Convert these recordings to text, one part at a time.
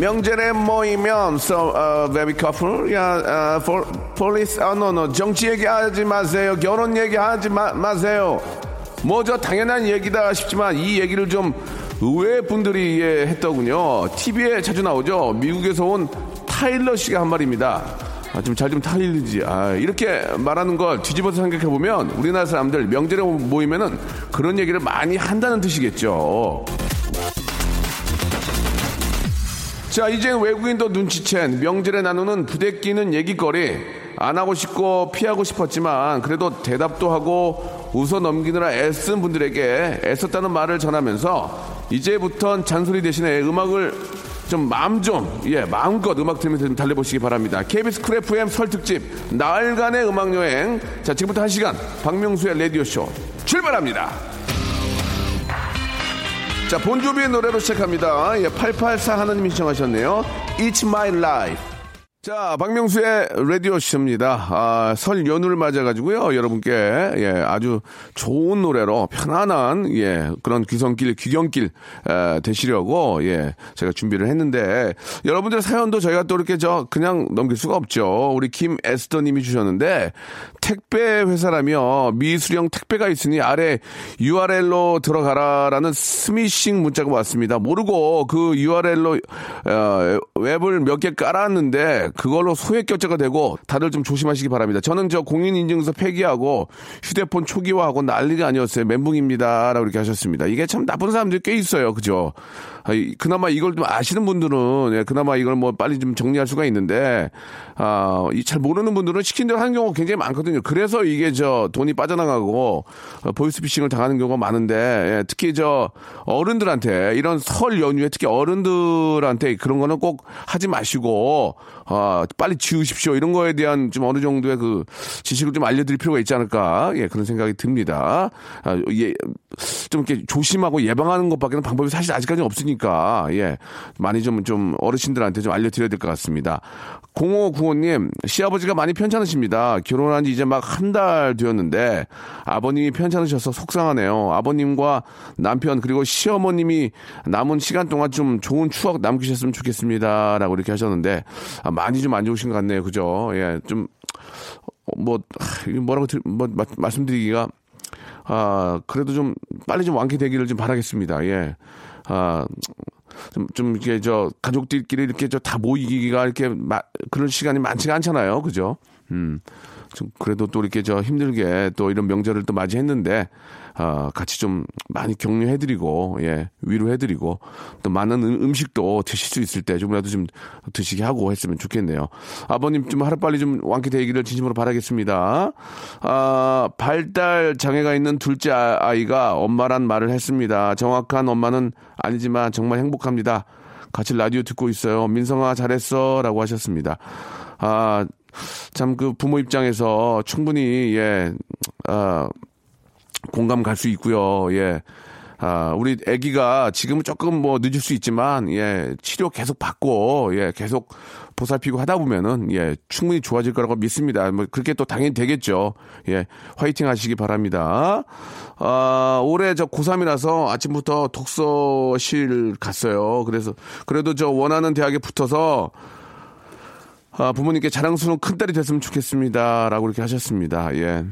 명절에 모이면 so uh, very couple 야 uh, for, police 아 no no. 정치 얘기하지 마세요. 결혼 얘기하지 마, 마세요. 뭐 저 당연한 얘기다 싶지만 이 얘기를 좀 의외 분들이 예, 했더군요. TV에 자주 나오죠. 미국에서 온 타일러 씨가 한 말입니다. 아, 좀잘좀 타일리지. 아, 이렇게 말하는 걸 뒤집어서 생각해 보면 우리나라 사람들 명절에 모이면은 그런 얘기를 많이 한다는 뜻이겠죠. 자, 이제 외국인도 눈치챈 명절에 나누는 부대끼는 얘기거리 안 하고 싶고 피하고 싶었지만 그래도 대답도 하고 웃어 넘기느라 애쓴 분들에게 애썼다는 말을 전하면서 이제부턴 잔소리 대신에 음악을 좀 마음 좀, 예, 마음껏 음악 들으면서 좀 달려보시기 바랍니다. KBS 쿨 FM 설 특집, 나흘간의 음악여행. 자, 지금부터 한 시간, 박명수의 라디오쇼 출발합니다. 자, 본조비의 노래로 시작합니다. 예, 884 하나님이 신청하셨네요. It's My Life. 자, 박명수의 라디오쇼입니다. 아, 설 연휴를 맞아가지고요. 여러분께, 예, 아주 좋은 노래로 편안한, 예, 그런 귀성길, 귀경길, 에, 되시려고, 예, 제가 준비를 했는데, 여러분들 사연도 저희가 또 이렇게 저, 그냥 넘길 수가 없죠. 우리 김에스더 님이 주셨는데, 택배 회사라며 미수령 택배가 있으니 아래 URL로 들어가라라는 스미싱 문자가 왔습니다. 모르고 그 URL로, 어, 웹을 몇 개 깔았는데, 그걸로 소액 결제가 되고 다들 좀 조심하시기 바랍니다. 저는 저 공인인증서 폐기하고 휴대폰 초기화하고 난리가 아니었어요. 멘붕입니다. 라고 이렇게 하셨습니다. 이게 참 나쁜 사람들이 꽤 있어요. 그죠? 아, 이- 그나마 이걸 좀 아시는 분들은 예, 그나마 이걸 뭐 빨리 좀 정리할 수가 있는데 아, 이잘 모르는 분들은 시킨 대로 하는 경우가 굉장히 많거든요. 그래서 이게 저 돈이 빠져나가고 어, 보이스피싱을 당하는 경우가 많은데 예, 특히 저 어른들한테 이런 설 연휴에 특히 어른들한테 그런 거는 꼭 하지 마시고 아, 빨리 지우십시오. 이런 거에 대한 좀 어느 정도의 그 지식을 좀 알려드릴 필요가 있지 않을까. 예, 그런 생각이 듭니다. 아, 예, 좀 이렇게 조심하고 예방하는 것밖에는 방법이 사실 아직까지는 없으니까, 예, 많이 좀, 좀 어르신들한테 좀 알려드려야 될 것 같습니다. 0595님, 시아버지가 많이 편찮으십니다. 결혼한 지 이제 막 한 달 되었는데, 아버님이 편찮으셔서 속상하네요. 아버님과 남편, 그리고 시어머님이 남은 시간 동안 좀 좋은 추억 남기셨으면 좋겠습니다. 라고 이렇게 하셨는데, 아, 많이 좀 안 좋으신 것 같네요. 그죠? 예, 좀, 어, 뭐, 뭐라고, 들- 뭐, 마- 말씀드리기가, 아, 그래도 좀 빨리 좀 완쾌되기를 좀 바라겠습니다. 예. 아, 좀, 좀, 이렇게, 저, 가족들끼리 이렇게 저 다 모이기가 이렇게, 마, 그런 시간이 많지가 않잖아요. 그죠? 음. 좀, 그래도 또 이렇게 저 힘들게 또 이런 명절을 또 맞이했는데, 아, 같이 좀 많이 격려해드리고, 예, 위로해드리고, 또 많은 음- 음식도 드실 수 있을 때 좀이라도 좀 드시게 하고 했으면 좋겠네요. 아버님 좀 하루빨리 좀 완쾌되기를 진심으로 바라겠습니다. 아, 발달 장애가 있는 둘째 아- 아이가 엄마란 말을 했습니다. 정확한 엄마는 아니지만 정말 행복합니다. 같이 라디오 듣고 있어요. 민성아 잘했어 라고 하셨습니다. 아, 참 그 부모 입장에서 충분히 예, 아, 공감 갈 수 있고요. 예. 아, 우리 아기가 지금은 조금 뭐 늦을 수 있지만 예, 치료 계속 받고 예, 계속 보살피고 하다 보면은 예, 충분히 좋아질 거라고 믿습니다. 뭐 그렇게 또 당연히 되겠죠. 예. 화이팅 하시기 바랍니다. 아, 올해 저 고3이라서 아침부터 독서실 갔어요. 그래서 그래도 저 원하는 대학에 붙어서 아, 부모님께 자랑스러운 큰딸이 됐으면 좋겠습니다. 라고 이렇게 하셨습니다. 예.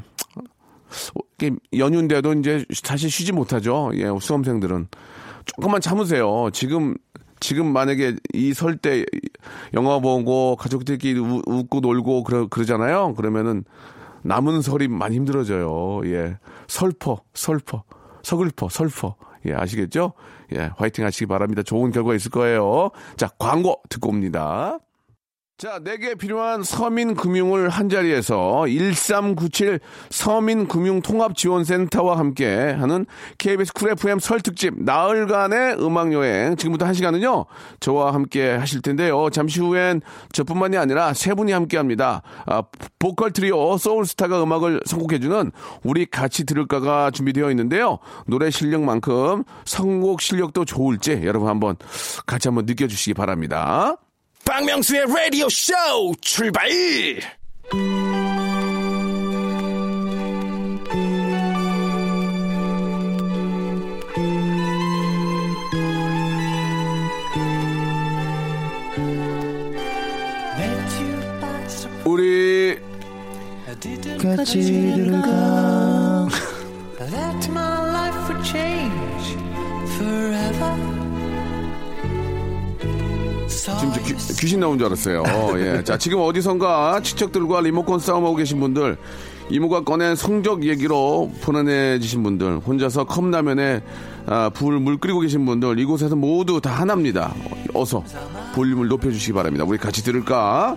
이게 연휴인데도 이제 다시 쉬지 못하죠. 예, 수험생들은 조금만 참으세요. 지금 지금 만약에 이 설 때 영화 보고 가족들끼리 우- 웃고 놀고 그러, 그러잖아요. 그러면은 남은 설이 많이 힘들어져요. 예. 설퍼, 설퍼, 서글퍼, 설퍼. 예, 아시겠죠? 예, 화이팅 하시기 바랍니다. 좋은 결과 있을 거예요. 자, 광고 듣고 옵니다. 자, 내게 필요한 서민금융을 한자리에서 1397 서민금융통합지원센터와 함께 하는 KBS 쿨 FM 설 특집 나흘간의 음악여행. 지금부터 한 시간은요, 저와 함께 하실 텐데요. 잠시 후엔 저뿐만이 아니라 세 분이 함께 합니다. 아, 보컬 트리오 소울스타가 음악을 선곡해주는 우리 같이 들을까가 준비되어 있는데요. 노래 실력만큼 선곡 실력도 좋을지 여러분 한번 같이 한번 느껴주시기 바랍니다. 박명수의 라디오 쇼 출발! 우리 같이 귀, 귀신 나온 줄 알았어요. 예. 자, 지금 어디선가 친척들과 리모컨 싸움하고 계신 분들, 이모가 꺼낸 성적 얘기로 불안해지신 분들, 혼자서 컵라면에 아, 불, 물 끓이고 계신 분들, 이곳에서 모두 다 하나입니다. 어서 볼륨을 높여주시기 바랍니다. 우리 같이 들을까?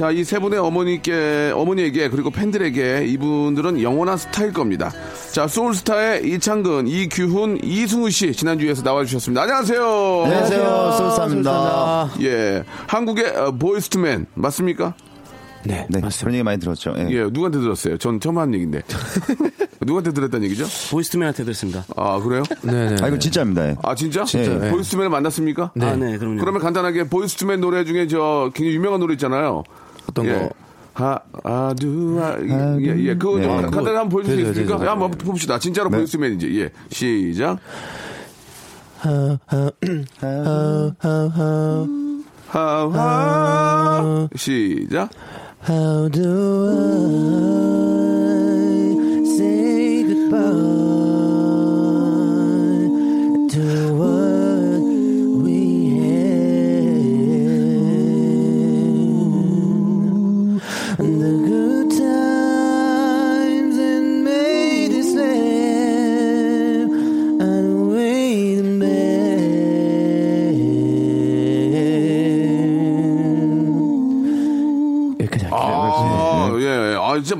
자, 이 세 분의 어머니께, 어머니에게, 그리고 팬들에게 이분들은 영원한 스타일 겁니다. 자, 소울스타의 이창근, 이규훈, 이승우 씨, 지난주에서 나와주셨습니다. 안녕하세요. 안녕하세요 소울스타입니다 예. 한국의 어, Boyz II Men, 맞습니까? 네, 그런 얘기 많이 들었죠 예. 예, 누구한테 들었어요? 전 처음 하는 얘기인데. 누구한테 들었다는 얘기죠? Boyz II Men한테 들었습니다. 아, 그래요? 네네. 아 이거 진짜입니다 예. 아, 진짜? 진짜요? 네. Boyz II Men을 만났습니까? 아, 네, 그럼요. 그러면 간단하게 Boyz II Men 노래 중에 저 굉장히 유명한 노래 있잖아요. 어떤 예. 거? 하, 아두, 아, 예, 예, 그거 좀 네. 간단하게 한번 보여줄 수 있습니까? 네, 네. 예, 한번 봅시다. 진짜로 네. 보이스투맨인지. 예, 시작. 하하, 시작. How do I say goodbye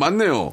맞네요.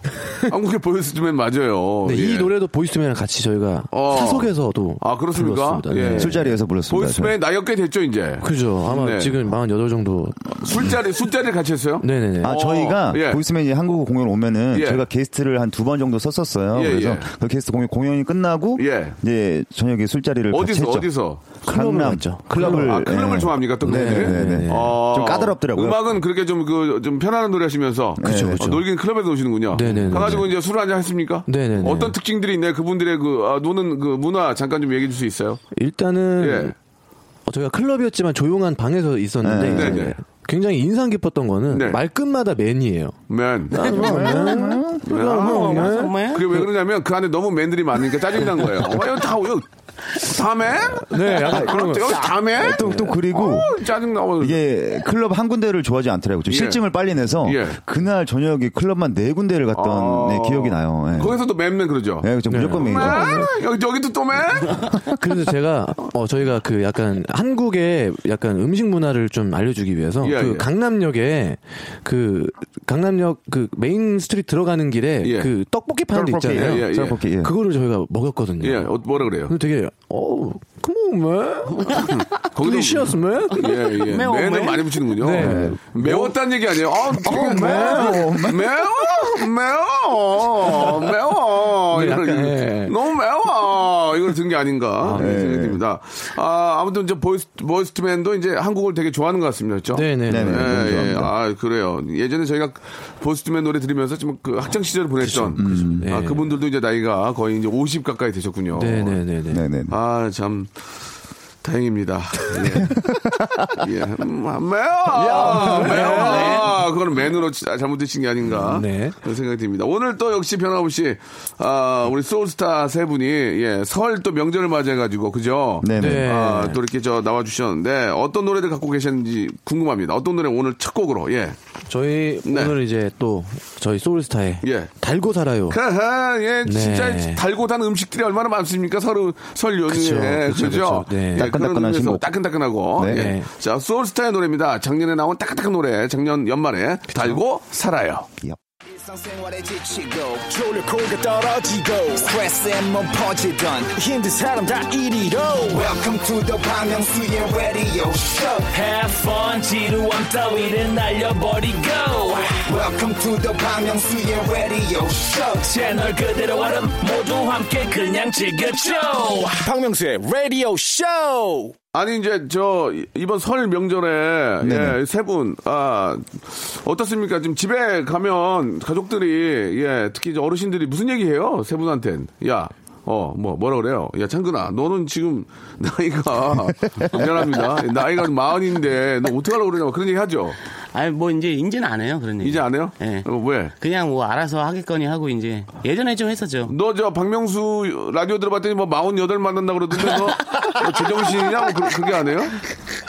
한국의 Boyz II Men 맞아요. 네, 예. 이 노래도 Boyz II Men이랑 같이 저희가 어. 사석에서도 아, 그렇습니까? 불렀습니다. 예. 네. 술자리에서 불렀습니다. Boyz II Men 나이가 꽤 됐죠, 이제. 그죠. 아마 네. 지금 48 정도. 술자리, 술자리를 같이 했어요? 네네네. 아, 저희가 예. Boyz II Men이 한국 공연 오면은 예. 저희가 게스트를 한 두 번 정도 썼었어요. 예, 그래서 예. 그 게스트 공연 공연이 끝나고 예. 이제 저녁에 술자리를 어디서, 했죠. 어디서? 클럽을 강남 갔죠. 클럽을 아, 클럽을 예. 좋아합니까, 또 그분들이? 네네네. 아, 좀 까다롭더라고요. 음악은 그렇게 좀, 그, 좀 편안한 노래 하시면서. 그쵸, 어, 그쵸. 놀기는 클럽에서 노시는군요. 네네네. 가가지고 이제 술 한잔 했습니까? 네네네. 어떤 특징들이 있나요? 그분들의 그, 아, 노는 그 문화 잠깐 좀 얘기해 줄 수 있어요? 일단은 예. 어, 저희가 클럽이었지만 조용한 방에서 있었는데 네, 네, 네. 굉장히 인상 깊었던 거는 네. 말끝마다 맨이에요. 맨. 맨. 그게 왜 그러냐면 그 안에 너무 맨들이 많으니까 짜증이 난 거예요. 어, 이거 다, 이거 다 맨? 네, 약간 그런 거. 여기 다 맨? 또, 또 그리고 어, 짜증 나고. 이게 클럽 한 군데를 좋아하지 않더라고요. 좀 예. 싫증을 빨리 내서 예. 그날 저녁에 클럽만 네 군데를 갔던 아. 네, 기억이 나요. 예. 거기서도 man man 그러죠. 예, 저 무조건 man? 매니저. 여기, 여기도 또 man? 그래서 제가 어 저희가 그 약간 한국의 약간 음식 문화를 좀 알려주기 위해서 예, 그 예. 강남역에 그 강남역 그 main street 들어가는 길에 예. 그 떡볶이 파는 데 떡볶이, 있잖아요. 예, 예. 예. 그거를 저희가 먹었거든요. 예, 어, 뭐라 그래요? 되게 어, come on man, 거기도- man. 예, 예. 매워, 매는? 많이 붙이는군요. 네. 매웠다는 얘기 아니에요? 아, 되게 매워. 매워. 매워. 매워. 네, 약간, 예. 너무 매워. 이걸 든 게 아닌가. 네. 생각이 듭니다. 아, 아무튼 이제 보이스, 보이스트맨도 이제 한국을 되게 좋아하는 것 같습니다. 그렇죠? 네네. 네네. 예, 너무 예. 아, 그래요. 예전에 저희가 보이스트맨 노래 들으면서 좀 그 학창 시절을 보냈던 아, 네. 그분들도 이제 나이가 거의 이제 50 가까이 되셨군요. 네네네 네. 네네. 아, 참. 다행입니다. 예. 예. 음, 매워! 매워! 아, 그거는 맨으로 지- 잘못 드신 게 아닌가. 네. 그런 생각이 듭니다. 오늘 또 역시 변함없이, 아, 우리 소울스타 세 분이, 예, 설 또 명절을 맞이해가지고, 그죠? 네네. 네. 아, 또 이렇게 저 나와주셨는데, 어떤 노래를 갖고 계셨는지 궁금합니다. 어떤 노래 오늘 첫 곡으로, 예. 저희 네. 오늘 이제 또 저희 소울스타의 예. 달고 살아요. 하하, 예, 진짜 네. 달고 단 음식들이 얼마나 많습니까? 설, 설 연휴에. 그쵸, 그죠? 그쵸, 그쵸. 네. 예, 따끈따끈한 신곡. 따끈따끈하고. 네. 예. 자, 소울스타의 노래입니다. 작년에 나온 따끈따끈 노래. 작년 연말에 달고 살아요. 일상생활에 지치고, 졸려 코가 떨어지고, 스트레스에 몸 퍼지던, 힘든 사람 다 이리로. welcome to the Bang Myung-soo's radio show Have fun 지루함 따위를 날려버리고 welcome to the Bang Myung-soo's radio show 채널 그대로 얼음 모두 함께 그냥 즐겨줘 박명수의 radio show 아니, 이제 저, 이번 설 명절에. 예, 세 분, 아, 어떻습니까? 지금 집에 가면 가족 들이, 예, 특히 이제 어르신들이 무슨 얘기 해요? 세 분한텐. 야, 어, 뭐, 뭐라 그래요? 야, 창근아, 너는 지금 나이가, 미안합니다. 나이가 마흔인데, 너 어떡하려고 그러냐, 그런 얘기 하죠? 아니 뭐 이제 인지는 안 해요 그런 얘기. 이제 안 해요? 네. 어, 왜? 그냥 뭐 알아서 하겠거니 하고 이제 예전에 좀 했었죠. 너 저 박명수 라디오 들어봤더니 뭐48 만난다 그러던데 너, 너 제정신이냐? 뭐 그, 그게 안 해요?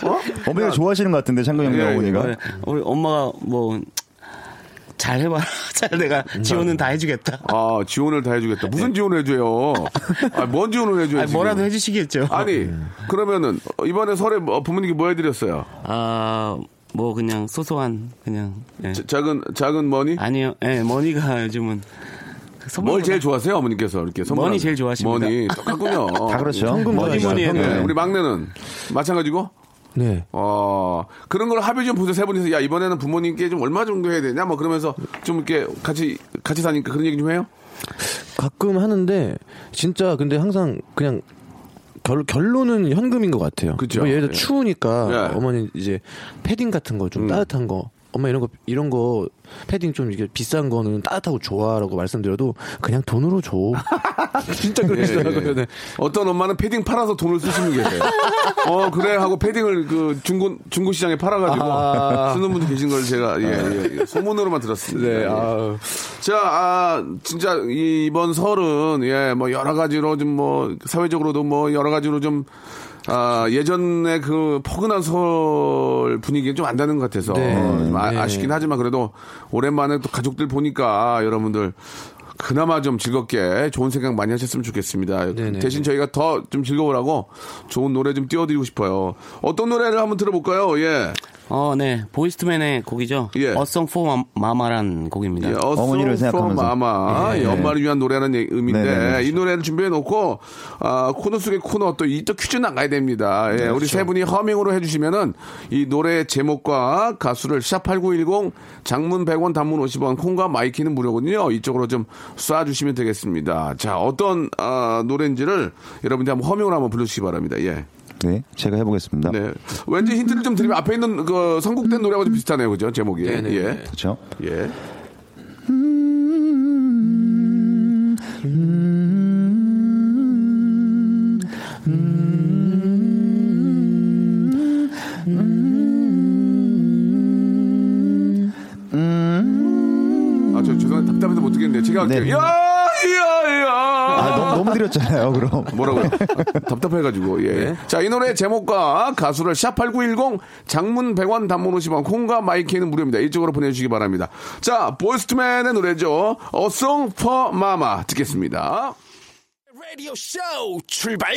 어? 어머니가 좋아하시는 것 같은데 창근 형님 예, 예. 어머니가. 네. 우리 엄마가 뭐 잘 해봐라. 잘 내가 지원은 다 해주겠다. 아, 지원을 다 해주겠다. 무슨 지원을 해줘요? 아, 뭔 지원을 해줘요? 아니? 뭐라도 해주시겠죠. 아니, 그러면은, 어, 이번에 설에 뭐 부모님께 뭐 해드렸어요? 아, 뭐 그냥 소소한 그냥 예. 자- 작은, 작은 money? 아니요. 예, 어머니가 요즘은 뭘 제일 좋아하세요, 어머니께서? 이렇게 선물. money 제일 좋아하십니다. money, 똑같군요. 다 그렇죠. 현금 money money 네, 우리 막내는 마찬가지고? 네. 어, 그런 걸 합의 좀 보세요. 세 분이서, 야, 이번에는 부모님께 좀 얼마 정도 해야 되냐? 뭐 그러면서 좀 이렇게 같이, 같이 사니까 그런 얘기 좀 해요? 가끔 하는데 진짜 근데 항상 그냥 결, 결론은 현금인 것 같아요. 그쵸. 뭐 예를 들어 예. 추우니까 예. 어머니 이제 패딩 같은 거좀 음. 따뜻한 거 엄마 이런 거 이런 거 패딩 좀 이게 비싼 거는 따뜻하고 좋아라고 말씀드려도 그냥 돈으로 줘. 진짜 그러시더라고요. 예, 예. 네. 어떤 엄마는 패딩 팔아서 돈을 쓰시는 게 계세요. 어, 그래 하고 패딩을 그 중고, 중고 시장에 팔아가지고 아. 쓰는 분도 계신 걸 제가, 예, 예, 예. 소문으로만 들었습니다. 네, 예. 아우. 자, 아, 진짜 이- 이번 설은, 예, 뭐 여러 가지로 좀 뭐, 사회적으로도 뭐 여러 가지로 좀, 아, 예전에 그 포근한 설 분위기가 좀안 나는 것 같아서 네, 좀 아, 네. 아쉽긴 하지만 그래도 오랜만에 또 가족들 보니까 여러분들 그나마 좀 즐겁게 좋은 생각 많이 하셨으면 좋겠습니다. 네네. 대신 저희가 더 좀 즐거우라고 좋은 노래 좀 띄워드리고 싶어요. 어떤 노래를 한번 들어볼까요? 예. 어, 네. Boyz II Men의 곡이죠. 예. A Song for Mama란 곡입니다. 예, 어머니를 생각하면서. Mama 예. 예, 엄마를 위한 노래라는 얘- 의미인데 네네네. 이 노래를 준비해 놓고 아, 코너 속의 코너 또 이또 퀴즈 나가야 됩니다. 예, 우리 세 분이 허밍으로 해 주시면은 이 노래 제목과 가수를 샵8910 장문 100원 단문 50원 콩과 마이키는 무료거든요. 이쪽으로 좀 쏴 주시면 되겠습니다. 자 어떤 아, 노래인지를 여러분들 한번 허밍으로 한번 불러 주시기 바랍니다. 예. 네, 제가 해보겠습니다. 네. 왠지 힌트를 좀 드리면 앞에 있는 그 선곡된 노래하고 좀 비슷하네요. 그죠? 제목이. 네네. 예. 그렇죠. 예. 아, 저 죄송한데 답답해서 못 듣겠는데 제가 할게요. 네. 야, 너무, 너무 드렸잖아요, 그럼. 뭐라고요? 답답해가지고, 예. 자, 이 노래 제목과 가수를 샵8910 장문 100원 단문 50원 콩과 마이키는 무료입니다. 이쪽으로 보내주시기 바랍니다. 자, Boyz II Men의 노래죠. A Song for Mama 듣겠습니다. 라디오 쇼 출발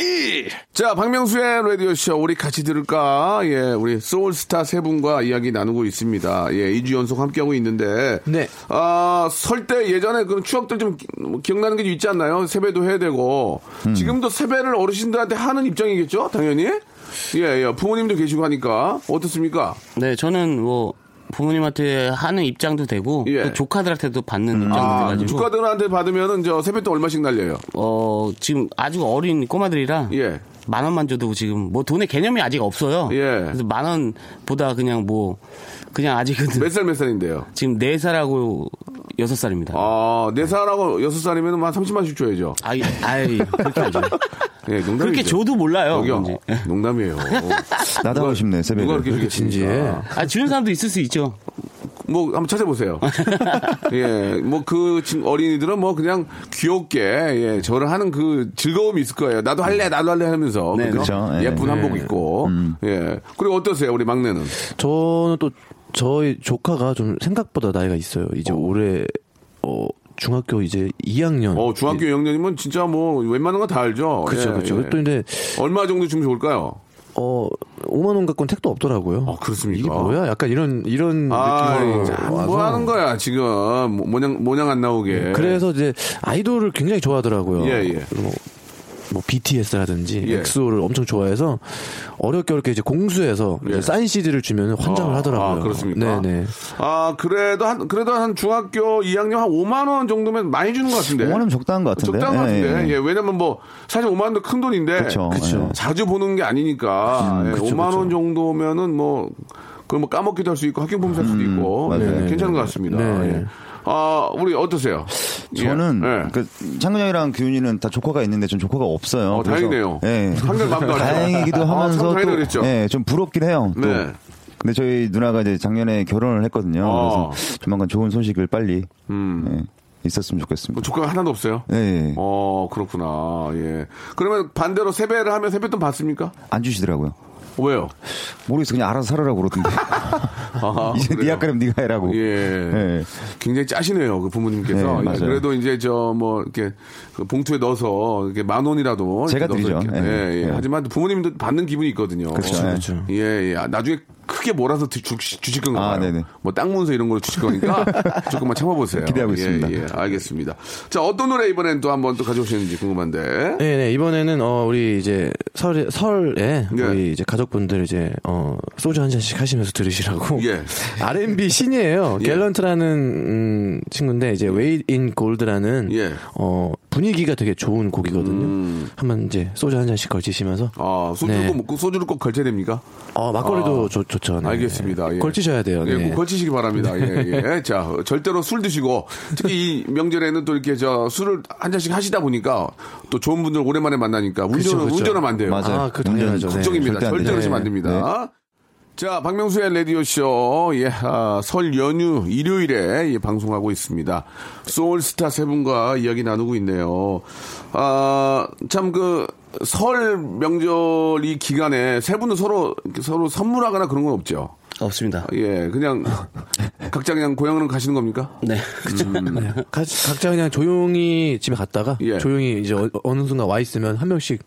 자, 박명수의 라디오 쇼, 우리 같이 들을까? 예, 우리 소울스타 세 분과 이야기 나누고 있습니다. 예, 2주 연속 함께하고 있는데. 네. 아, 설 때 예전에 그런 추억들 좀 기- 뭐 기억나는 게좀 있지 않나요? 세배도 해야 되고. 지금도 세배를 어르신들한테 하는 입장이겠죠? 당연히? 예, 예. 부모님도 계시고 하니까. 어떻습니까? 네, 저는 뭐 부모님한테 하는 입장도 되고 예. 또 조카들한테도 받는 입장도 아, 돼가지고 조카들한테 받으면은 저 세뱃돈 얼마씩 날려요? 어 지금 아주 어린 꼬마들이라 예. 만 원만 줘도 지금 뭐 돈의 개념이 아직 없어요. 예. 그래서 만 원보다 그냥 뭐 그냥 아직은 몇 살 몇 살인데요? 지금 네 살하고 6살입니다. 아, 4살하고 6살이면 한 30만 씩 줘야죠. 아이, 아이, 그렇게 하죠. 예, 농담이죠. 그렇게 줘도 몰라요. 여기요. 뭔지. 농담이에요. 나도 하고 싶네, 새벽에. 누가 그렇게 주겠습니까? 아, 주는 사람도 있을 수 있죠. 뭐 한번 찾아보세요. 예, 뭐 그 어린이들은 뭐 그냥 귀엽게 예, 저를 하는 그 즐거움이 있을 거예요. 나도 할래, 나도 할래 하면서 네, 그죠? 그렇죠. 예. 예쁜 네. 한복 입고 예. 그리고 어떠세요, 우리 막내는? 저는 또 저희 조카가 좀 생각보다 나이가 있어요. 이제 올해 어 중학교 이제 2학년. 어, 중학교 2학년이면 진짜 뭐 웬만한 거 다 알죠. 그렇죠, 예, 그렇죠. 예. 또 근데 얼마 정도 주면 좋을까요? 어 5만 원 갖고는 택도 없더라고요. 아, 그렇습니까? 이게 뭐야? 약간 이런 이런 아, 느낌으로 뭐 와서. 하는 거야 지금 뭐, 모양 모양 안 나오게. 그래서 이제 아이돌을 굉장히 좋아하더라고요. 예, 예. 뭐, 뭐 BTS라든지 예. 엑소를 엄청 좋아해서 어렵게 어렵게 이제 공수해서 이제 예. 사인 CD를 주면 환장을 아, 하더라고요. 아, 그렇습니까? 네네. 아 그래도 한 그래도 한 중학교 2학년 한 5만 원 정도면 많이 주는 것 같은데. 5만 원 적당한 것 같은데. 적당한 것 예, 같은데. 예. 예, 왜냐면 뭐 사실 5만 원도 큰 돈인데. 예. 자주 보는 게 아니니까. 예, 그쵸, 5만 원 그쵸. 정도면은 뭐 그걸 뭐 까먹기도 할 수 있고 학교 보면서 살 수도 있고. 맞아요. 예, 괜찮은 것 같습니다. 네. 예. 아 우리 어떠세요? 예, 저는 예. 그 창근 형이랑 규현이는 다 조카가 있는데 전 조카가 없어요. 어, 다행이네요. 예. 한결 좋아. 다행이기도 아, 참 하면서 다행이다 또 그랬죠. 예, 좀 부럽긴 해요. 또. 네. 근데 저희 누나가 이제 작년에 결혼을 했거든요. 어. 그래서 조만간 좋은 소식을 빨리 음. 예, 있었으면 뭐 좋겠습니다. 조카가 하나도 없어요? 예, 예. 어 그렇구나. 예. 그러면 반대로 세배를 하면 세뱃돈 받습니까? 안 주시더라고요. 왜요? 모르겠어 그냥 알아서 살으라고 그러던데. 아, 이제? 네 아까면 네가 해라고. 예. 예. 굉장히 짜시네요, 그 부모님께서. 네, 예, 맞아요. 그래도 이제 저 뭐 이렇게 그 봉투에 넣어서 이렇게 만 원이라도 제가 드리죠. 예, 예, 예. 예. 하지만 부모님도 받는 기분이 있거든요. 그렇죠, 그렇죠. 예, 예. 아, 나중에 크게 몰아서 주, 주실 건가 봐요. 아, 네네. 뭐 땅 문서 이런 걸로 주실 거니까 조금만 참아보세요. 기대하고 예, 있습니다. 예, 알겠습니다. 자, 어떤 노래 이번엔 또 한번 또 가져오시는지 궁금한데. 네 네 이번에는 어 우리 이제 설에 설에 예. 우리 이제 가족분들 이제 어 소주 한 잔씩 하시면서 들으시라고 예. R&B 신이에요. 예. Gallant라는 음, 친구인데 이제 Weight in Gold라는 예. 어 분위기가 되게 좋은 곡이거든요. 음. 한번 이제 소주 한 잔씩 걸치시면서 아, 소주를 네. 꼭 먹고 소주를 꼭 걸쳐야 됩니까? 어 막걸리도 아. 좋, 좋죠. 네. 알겠습니다. 예. 걸치셔야 돼요. 예, 네. 꼭 걸치시기 바랍니다. 예, 예. 자, 절대로 술 드시고, 특히 이 명절에는 또 이렇게 저 술을 한 잔씩 하시다 보니까 또 좋은 분들 오랜만에 만나니까 운전, 그쵸, 그쵸. 운전하면 안 돼요. 맞아요. 아, 그 당연하죠. 네. 걱정입니다. 절대 안 절대 돼요. 그러시면 안 네. 됩니다. 자, 박명수의 라디오쇼, 예, 아, 설 연휴 일요일에 예, 방송하고 있습니다. 소울스타 세 분과 이야기 나누고 있네요. 아, 참 그, 설 명절 이 기간에 세 분은 서로, 서로 선물하거나 그런 건 없죠. 없습니다. 예, 그냥 각자 그냥 고향으로 가시는 겁니까? 네, 그렇죠. 네. 가- 각자 그냥 조용히 집에 갔다가 예. 조용히 이제 어, 느 순간 와 있으면 한 명씩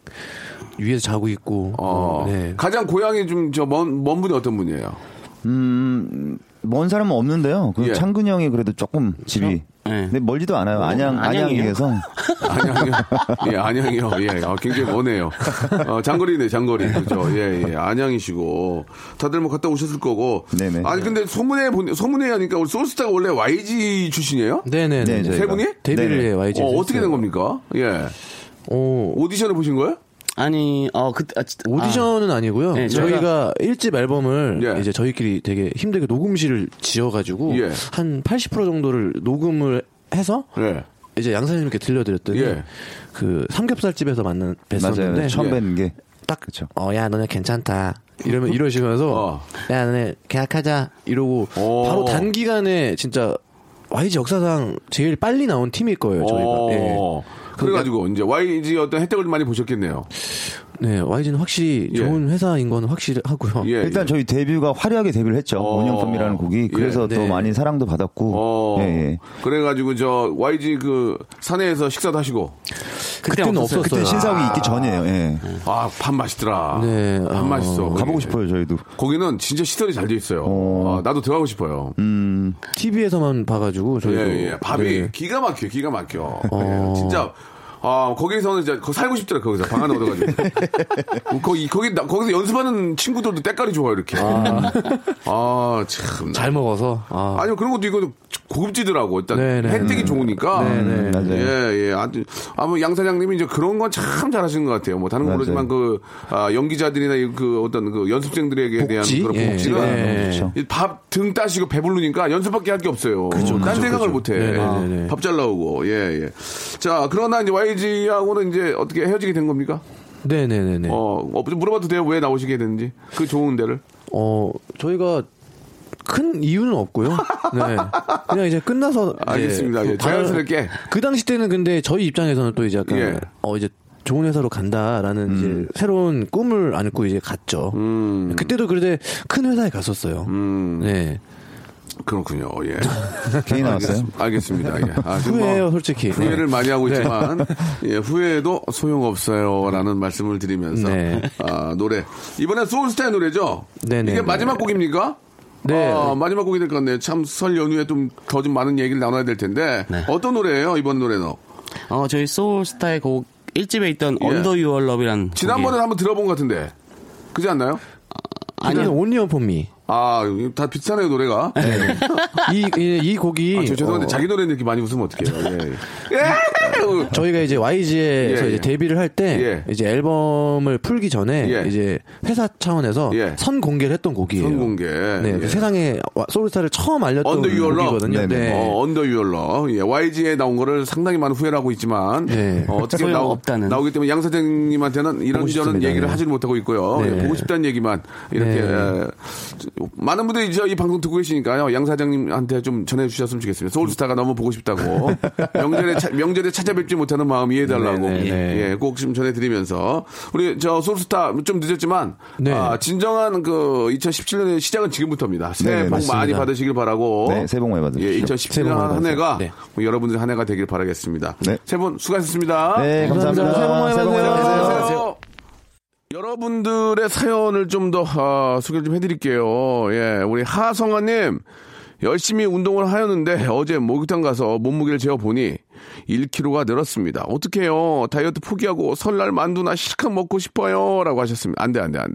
위에서 자고 있고 어, 어, 네. 가장 고향이 좀 저 먼 먼 분이 어떤 분이에요? 음, 먼 사람은 없는데요. 그 예. 창근 형이 그래도 조금 집이. 네. 근데 멀지도 않아요. 안양? 안양에서. 안양이요. 예, 안양이요. 예, 아, 굉장히 머네요. 어, 장거리네, 장거리. 그죠. 예, 예. 안양이시고. 다들 뭐 갔다 오셨을 거고. 네네. 아니, 근데 소문에, 본- 소문에 하니까 우리 소울스타가 원래 YG 출신이에요? 네네네. 네, 저희가. 세 분이? 데뷔를. 해 YG. 어, 어떻게 된 겁니까? 예. 어, 오디션을 보신 거예요? 아니, 어, 그, 아, 진- 오디션은 아 니고요. 네, 저희가 1집 앨범을 예. 이제 저희끼리 되게 힘들게 녹음실을 지어가지고 예. 한80% 정도를 녹음을 해서 예. 이제 양사님께 들려드렸더니 예. 그 삼겹살집에서 만난 뵀었는데 맞아요. 처음 예. 뵌 게. 딱 그쵸. 어, 야, 너네 괜찮다. 이러면 이러시면서 어. 야, 너네 계약하자. 이러고 오. 바로 단기간에 진짜 YG 역사상 제일 빨리 나온 팀일 거예요, 저희가. 예. 어. 그래가지고 이제 YG 어떤 혜택을 많이 보셨겠네요. 네, YG는 확실히 예. 좋은 회사인 건 확실하고요. 예. 일단 예. 저희 데뷔가 화려하게 데뷔를 했죠. 어. 원영펌이라는 곡이. 그래서 예. 더 네. 많이 사랑도 받았고. 어. 예, 예. 그래가지고 저 YG 그 사내에서 식사도 하시고. 그때는 없었어요. 그때 신사옥이 있기 전이에요. 예. 아, 밥 맛있더라. 네, 밥 어, 맛있어. 가보고. 싶어요, 저희도. 거기는 진짜 시설이 잘 돼 있어요. 어. 아, 나도 들어가고 싶어요. 음, TV에서만 봐가지고 예, 저희도 예. 밥이 네. 기가 막혀, 기가 막혀. 어. 예, 진짜 아, 거기서는 이제 거 살고 싶더라, 거기서. 방 하나 얻어가지고. 거기, 거기, 나- 거기서 연습하는 친구들도 때깔이 좋아요, 이렇게. 아, 참. 잘 먹어서. 아. 아니요, 그런 것도 이거 고급지더라고. 일단 네네. 혜택이 좋으니까. 네네. 맞아요. 예, 예. 아주, 아무 양 사장님이 이제 그런 건 참 잘하시는 것 같아요. 뭐 다른 건. 모르지만 그, 아, 연기자들이나 이그 어떤 그 연습생들에게 대한 복지? 그런 예. 복지가 네. 밥등 따시고 배부르니까 연습밖에 할 게 없어요. 딴 그죠, 생각을 그죠. 못 해. 네네네네. 밥잘 나오고. 예, 예. 자, 그러나 이제 YG하고는 이제 어떻게 헤어지게 된 겁니까? 네네네네. 어, 좀 물어봐도 돼요? 왜 나오시게 됐는지. 그 좋은 데를. 어, 저희가 큰 이유는 없고요. 네. 그냥 이제 끝나서. 이제 알겠습니다. 예, 다- 자연스럽게. 그 당시 때는 근데 저희 입장에서는 또 이제 약간, 예. 어, 이제 좋은 회사로 간다라는 이제 새로운 꿈을 안고 이제 갔죠. 음. 그때도 그런데 큰 회사에 갔었어요. 네. 그렇군요. 예. 괜히 나왔어요? 알겠습니다. 예. 아, 지금 뭐 후회해요, 솔직히. 후회를 네. 많이 하고 네. 있지만 예, 후회도 소용없어요라는 말씀을 드리면서 네. 아, 노래 이번엔 소울스타의 노래죠. 네네. 이게 마지막 곡입니까? 네. 아, 마지막 곡이 될 것 같네요. 참 설 연휴에 좀 더 좀 많은 얘기를 나눠야 될 텐데 네. 어떤 노래예요 이번 노래는? 어, 저희 소울스타의 곡 1집에 있던 예. Under Your Love이란 지난번에 한번 들어본 것 같은데 그지 않나요? 아니요. 온리언 폼미. 아, 다 비슷하네요 노래가. 이, 이, 이 곡이. 아, 저 죄송한데 어, 자기 노래는 이렇게 많이 웃으면 어떡해요. 예. 예. 저희가 이제 YG에서 예, 이제 예. 데뷔를 할때 예. 이제 앨범을 풀기 전에 예. 이제 회사 차원에서 예. 선 공개를 했던 곡이에요. 선 공개. 네, 예. 세상에 와- 소울스타를 처음 알렸던 언더 유얼러 곡이거든요. 네. 어, 언더 유얼러. 예, YG에 나온 거를 상당히 많은 후회를 하고 있지만 네. 어, 떻게 나오, 없다는. 나오기 때문에 양 사장님한테는 이런저런. 얘기를 네. 하지를 못하고 있고요. 네. 예, 보고 싶다는 얘기만 이렇게 네. 예, 많은 분들이 저이 방송 듣고 계시니까요. 양 사장님한테 좀 전해 주셨으면 좋겠습니다. 소울스타가 너무 보고 싶다고 명절에 차- 명절에 찾아뵙지 못하는 마음 이해해달라고 네, 네, 네. 예, 꼭 좀 전해드리면서 우리 저 소울스타 좀 늦었지만 네. 아, 진정한 그 2017년의 시작은 지금부터입니다. 새해 네, 복 많이 맞습니다. 받으시길 바라고. 네, 새해 복 많이 받으십시오. 예, 새해 복 2017년 많이 한 받으세요. 해가 네. 뭐 여러분들 한 해가 되길 바라겠습니다. 네. 세분 수고하셨습니다. 네, 감사합니다. 새해 복 많이 새해 복 많이 받으세요. 받으세요. 여러분들의 사연을 좀더 아, 소개를 좀 해드릴게요. 예, 우리 하성아님 열심히 운동을 하였는데 어제 목욕탕 가서 몸무게를 재어 보니 1kg가 늘었습니다. 어떡해요? 다이어트 포기하고 설날 만두나 실컷 먹고 싶어요. 라고 하셨습니다. 안 돼, 안 돼, 안 돼.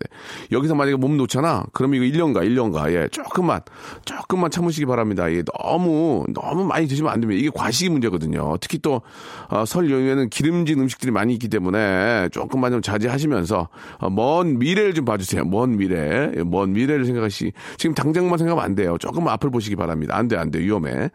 여기서 만약에 몸 놓잖아? 그러면 이거 1년가, 1년가. 예, 조금만, 조금만 참으시기 바랍니다. 이게 너무, 너무 많이 드시면 안 됩니다. 이게 과식이 문제거든요. 특히 또, 어, 설 연휴에는 기름진 음식들이 많이 있기 때문에 조금만 좀 자제하시면서, 어, 먼 미래를 좀 봐주세요. 먼 미래. 예, 먼 미래를 생각하시, 지금 당장만 생각하면 안 돼요. 조금만 앞을 보시기 바랍니다. 안 돼, 안 돼. 위험해.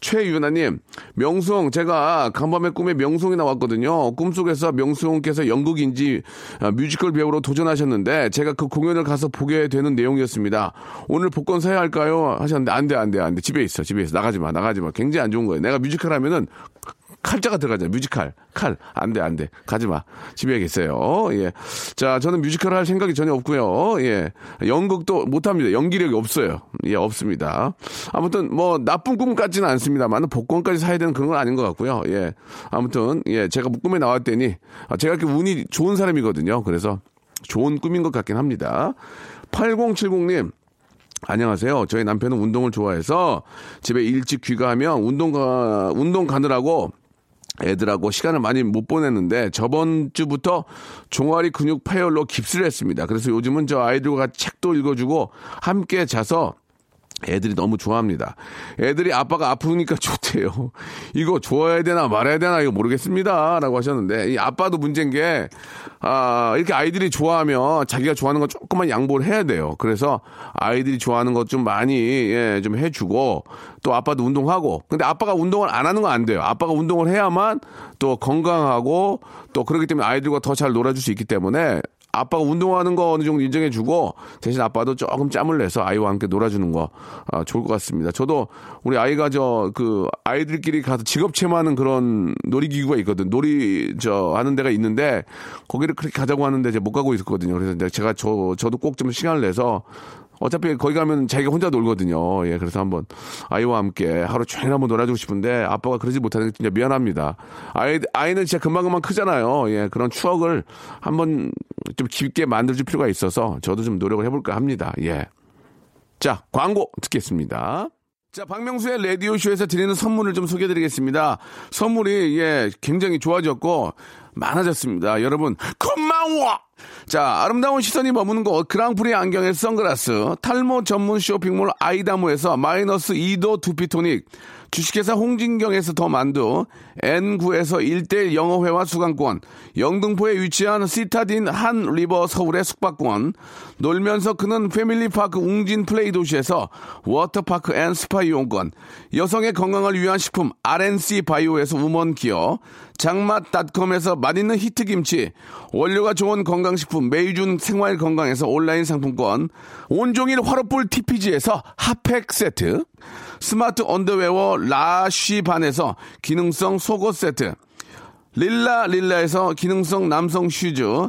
최유나님, 명수옹, 제가 간밤에 꿈에 명수옹이 나왔거든요. 꿈속에서 명수옹께서 연극인지 아, 뮤지컬 배우로 도전하셨는데, 제가 그 공연을 가서 보게 되는 내용이었습니다. 오늘 복권 사야 할까요? 하셨는데, 안 돼, 안 돼, 안 돼. 집에 있어, 집에 있어. 나가지 마, 나가지 마. 굉장히 안 좋은 거예요. 내가 뮤지컬 하면은, 칼자가 들어가잖아요. 뮤지컬. 칼. 안 돼, 안 돼. 가지 마. 집에 계세요. 예. 자, 저는 뮤지컬 할 생각이 전혀 없고요. 예. 연극도 못 합니다. 연기력이 없어요. 예, 없습니다. 아무튼 뭐 나쁜 꿈 같지는 않습니다만 복권까지 사야 되는 그런 건 아닌 것 같고요. 예. 아무튼 예, 제가 꿈에 나왔더니 아, 제가 이렇게 운이 좋은 사람이거든요. 그래서 좋은 꿈인 것 같긴 합니다. 8070님. 안녕하세요. 저희 남편은 운동을 좋아해서 집에 일찍 귀가하면 운동 가, 운동 가느라고 애들하고 시간을 많이 못 보냈는데 저번 주부터 종아리 근육 파열로 깁스를 했습니다. 그래서 요즘은 저 아이들과 책도 읽어주고 함께 자서 애들이 너무 좋아합니다. 애들이 아빠가 아프니까 좋대요. 이거 좋아야 되나 말아야 되나 이거 모르겠습니다. 라고 하셨는데 이 아빠도 문제인 게 아, 이렇게 아이들이 좋아하면 자기가 좋아하는 거 조금만 양보를 해야 돼요. 그래서 아이들이 좋아하는 것 좀 많이 예, 좀 해주고 또 아빠도 운동하고 근데 아빠가 운동을 안 하는 건 안 돼요. 아빠가 운동을 해야만 또 건강하고 또 그렇기 때문에 아이들과 더 잘 놀아줄 수 있기 때문에 아빠가 운동하는 거 어느 정도 인정해주고 대신 아빠도 조금 짬을 내서 아이와 함께 놀아주는 거 아, 좋을 것 같습니다. 저도 우리 아이가 저 그 아이들끼리 가서 직업 체험하는 그런 놀이기구가 있거든. 놀이 저 하는 데가 있는데 거기를 그렇게 가자고 하는데 이제 못 가고 있었거든요. 그래서 제가 저 저도 꼭 좀 시간을 내서 어차피 거기 가면 자기가 혼자 놀거든요. 예, 그래서 한번 아이와 함께 하루 종일 한번 놀아주고 싶은데 아빠가 그러지 못하는 게 진짜 미안합니다. 아이, 아이는 진짜 금방금방 크잖아요. 예, 그런 추억을 한번 좀 깊게 만들어줄 필요가 있어서 저도 좀 노력을 해볼까 합니다. 예. 자, 광고 듣겠습니다. 자, 박명수의 라디오쇼에서 드리는 선물을 좀 소개해 드리겠습니다. 선물이, 예, 굉장히 좋아졌고, 많아졌습니다. 여러분, 고마워! 자, 아름다운 시선이 머무는 곳, 그랑프리 안경의 선글라스, 탈모 전문 쇼핑몰 아이다모에서 마이너스 2도 두피토닉, 주식회사 홍진경에서 더 만두, N9에서 1대1 영어회화 수강권, 영등포에 위치한 시타딘 한 리버 서울의 숙박권, 놀면서 크는 패밀리파크 웅진 플레이 도시에서 워터파크 and 스파 이용권, 여성의 건강을 위한 식품 RNC 바이오에서 우먼 기어, 장맛닷컴에서 맛있는 히트김치, 원료가 좋은 건강식품 메이준 생활 건강에서 온라인 상품권, 온종일 화로불 TPG에서 핫팩 세트, 스마트 언더웨어 라쉬반에서 기능성 속옷 세트, 릴라 릴라에서 기능성 남성 슈즈,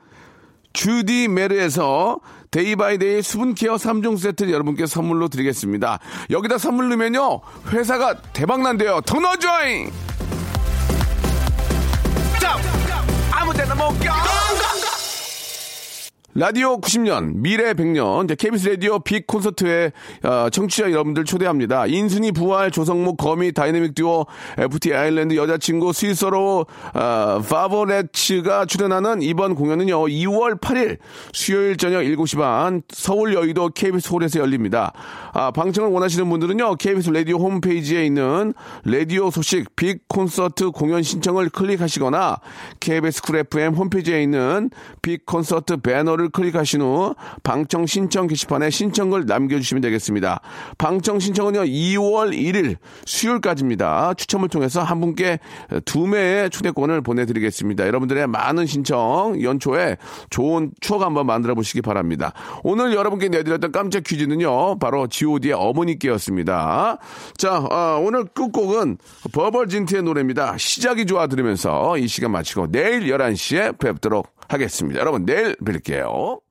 주디 메르에서 day by day 수분케어 3종 세트를 여러분께 선물로 드리겠습니다. 여기다 선물 넣으면요, 회사가 대박난대요. 더 넣어줘잉! 아무 데나 못 가! 라디오 90년, 미래 100년, 이제 KBS 라디오 빅 콘서트에 어, 청취자 여러분들 초대합니다. 인순이 부활, 조성모, 거미, 다이내믹 듀오, FT 아일랜드 여자친구, 스윗소로우, 바버렛츠가 출연하는 이번 공연은요, 2월 8일 수요일 저녁 7시 반 서울 여의도 KBS 홀에서 열립니다. 아, 방청을 원하시는 분들은요, KBS 라디오 홈페이지에 있는 라디오 소식 빅 콘서트 공연 신청을 클릭하시거나 KBS 쿨 FM 홈페이지에 있는 빅 콘서트 배너를 클릭하신 후 방청 신청 게시판에 신청을 남겨주시면 되겠습니다. 방청 신청은요 2월 1일 수요일까지입니다. 추첨을 통해서 한 분께 두 매의 초대권을 보내드리겠습니다. 여러분들의 많은 신청 연초에 좋은 추억 한번 만들어 보시기 바랍니다. 오늘 여러분께 내드렸던 깜짝 퀴즈는요 바로 G.O.D의 어머니께였습니다. 자 어, 오늘 끝곡은 버벌진트의 노래입니다. 시작이 좋아 들으면서 이 시간 마치고 내일 11시에 뵙도록 하겠습니다. 여러분 내일 뵐게 요.